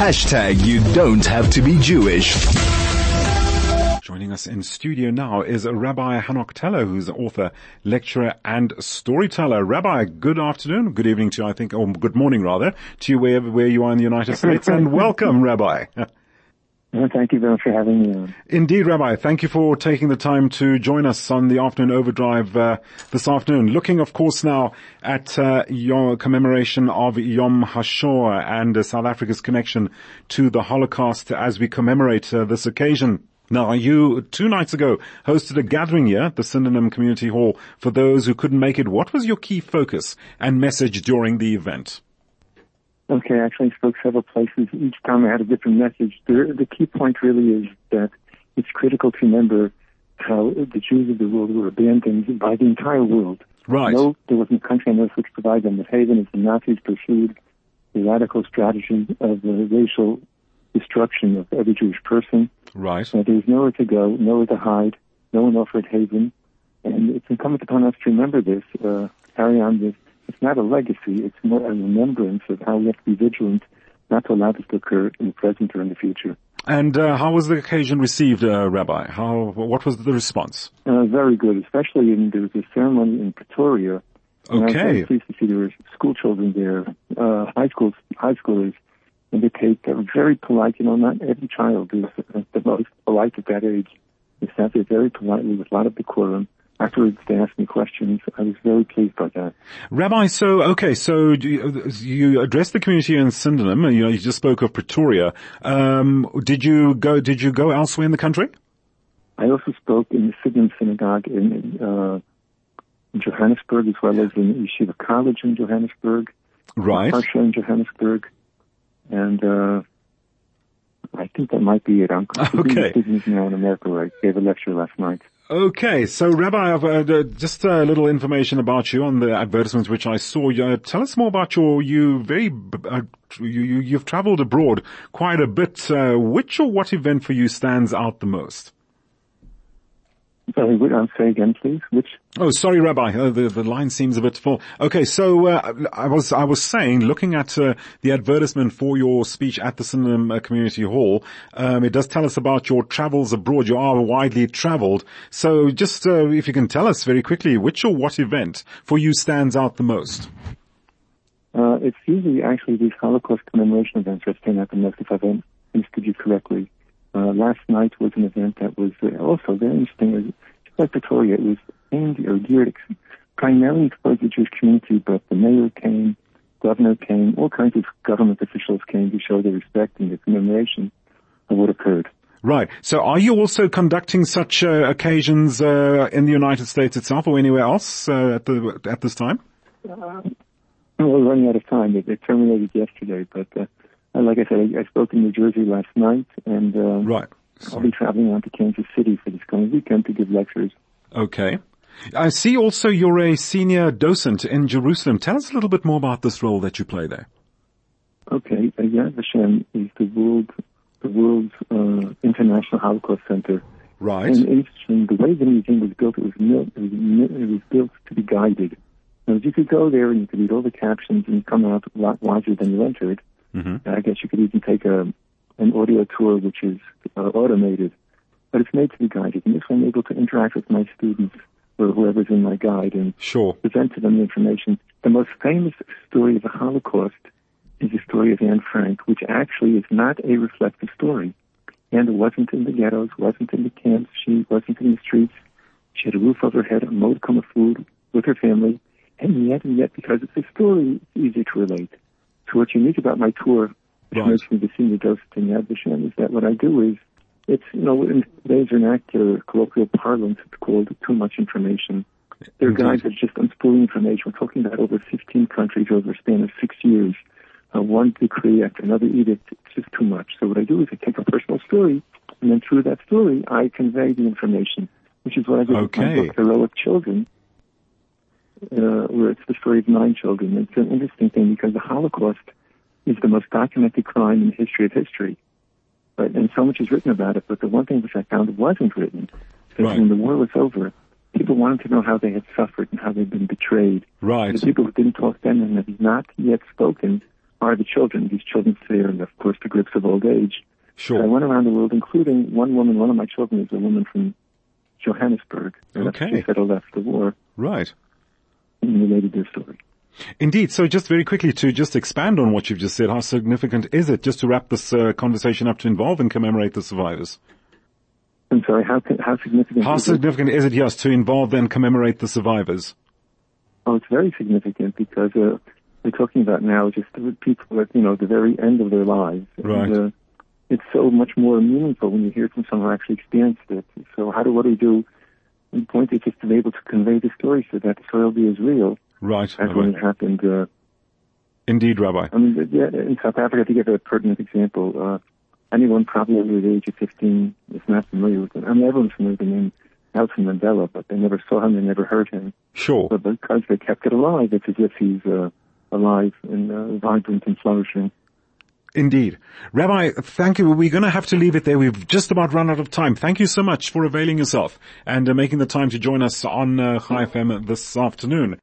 Hashtag you don't have to be Jewish. Joining us in studio now is Rabbi Hanoch Teller, who's an author, lecturer, and storyteller. Rabbi, good afternoon, good evening to you, I think, or good morning rather, to you wherever where you are in the United States, and welcome, Rabbi. Well, thank you very much for having me. Indeed, Rabbi. Thank you for taking the time to join us on the afternoon overdrive uh, this afternoon. Looking, of course, now at uh, your commemoration of Yom HaShoah and uh, South Africa's connection to the Holocaust as we commemorate uh, this occasion. Now, you two nights ago hosted a gathering here at the Sydenham Community Hall for those who couldn't make it. What was your key focus and message during the event? Okay, I actually spoke several places. Each time I had a different message. The, the key point really is that it's critical to remember how the Jews of the world were abandoned by the entire world. Right. No, there wasn't a country on earth which provided them with haven as the Nazis pursued the radical strategy of the racial destruction of every Jewish person. Right. Uh, there was nowhere to go, nowhere to hide, no one offered haven. And it's incumbent upon us to remember this, uh, carry on this it's not a legacy. It's more a remembrance of how we have to be vigilant not to allow this to occur in the present or in the future. And uh, how was the occasion received, uh, Rabbi? How what was the response? Uh, very good, especially in there was a ceremony in Pretoria. And I was Okay. pleased to see there were school children there, uh, high school high schoolers, and they were very polite. You know, not every child is the most polite at that age. They sat there very politely with a lot of decorum. Afterwards, they asked me questions. I was very pleased by that. Rabbi, so okay, so you, you addressed the community in Sydenham. You know, you just spoke of Pretoria. Um, did you go? Did you go elsewhere in the country? I also spoke in the Sydenham Synagogue in, uh, in Johannesburg, as well as in Yeshiva College in Johannesburg, Right. Parsha in Johannesburg, and uh, I think that might be it. I'm Okay. now in America. Where I gave a lecture last night. Okay, so Rabbi, uh, just a little information about you on the advertisements which I saw. Uh, tell us more about your, you very, uh, you, you, you've traveled abroad quite a bit. Uh, which or what event for you stands out the most? Sorry, would I say again, please? Which? Oh, sorry, Rabbi. Uh, the the line seems a bit full. Okay, so uh, I was I was saying, looking at uh, the advertisement for your speech at the Sydenham uh, Community Hall, um, it does tell us about your travels abroad. You are widely travelled. So, just uh, if you can tell us very quickly, which or what event for you stands out the most? Uh, it's usually actually these Holocaust commemoration events that stand out the most, if I've understood you correctly. Uh, last night was an event that was uh, also very interesting. It was, just like Pretoria, it was aimed or geared primarily towards the Jewish community, but the mayor came, governor came, all kinds of government officials came to show their respect and their commemoration of what occurred. Right. So, are you also conducting such uh, occasions uh, in the United States itself or anywhere else uh, at the at this time? Uh, we're running out of time. It, it terminated yesterday, but like I said, I, I spoke in New Jersey last night, and uh, Right. I'll be traveling on to Kansas City for this coming weekend to give lectures. Okay. I see also you're a senior docent in Jerusalem. Tell us a little bit more about this role that you play there. Okay, uh, Yad Vashem is the world, the world's uh, international Holocaust center. Right. And interesting, the way the museum was built, it was, mil- it was, it was built to be guided. Now, you could go there and you could read all the captions and come out a lot wiser than you entered. Hmm I guess you could even take a an audio tour which is uh, automated, but it's made to be guided. And this way I'm able to interact with my students or whoever's in my guide and Sure. present to them the information. The most famous story of the Holocaust is the story of Anne Frank, which actually is not a reflective story. Anne wasn't in the ghettos, wasn't in the camps, she wasn't in the streets. She had a roof over her head, a modicum of food with her family, and yet, and yet, because it's a story, it's easy to relate. So what's unique about my tour, which Right. makes me the senior docent in Yad Vashem, is that what I do is, it's, you know, in today's vernacular colloquial parlance, it's called too much information. There are guys that just unspooling information. We're talking about over 15 countries over a span of six years. Uh, one decree after another edict. It's just too much. So what I do is I take a personal story, and then through that story, I convey the information, which is what I did with my Okay. book, Heroic Children, uh, where it's the story of nine children. It's an interesting thing because the Holocaust is the most documented crime in the history of history. But, and so much is written about it, but the one thing which I found wasn't written is Right. when the war was over, people wanted to know how they had suffered and how they'd been betrayed. Right. The people who didn't talk then and have not yet spoken are the children. These children there, and of course the grips of old age. Sure. I went around the world, including one woman. One of my children is a woman from Johannesburg. Okay. She settled after the war Right. Related their story. Indeed. So just very quickly to just expand on what you've just said, how significant is it just to wrap this uh, conversation up to involve and commemorate the survivors? I'm sorry, how, how significant How is it? How significant is it, yes, to involve and commemorate the survivors? Oh, it's very significant because uh, we're talking about now just the people at you know the very end of their lives. Right. And, uh, it's so much more meaningful when you hear from someone who actually experienced it. So how do what do we do? The point is just to be able to convey the story so that the soyalty is real Right. as when it happened. Uh, Indeed, Rabbi. I mean, yeah, in South Africa, to give a pertinent example, uh, anyone probably under the age of 15 is not familiar with him. I mean, everyone's familiar with the name Nelson Mandela, but they never saw him, they never heard him. Sure. But because they kept it alive, it's as if he's uh, alive and uh, vibrant and flourishing. Indeed. Rabbi, thank you. We're going to have to leave it there. We've just about run out of time. Thank you so much for availing yourself and uh, making the time to join us on uh, Chai FM this afternoon.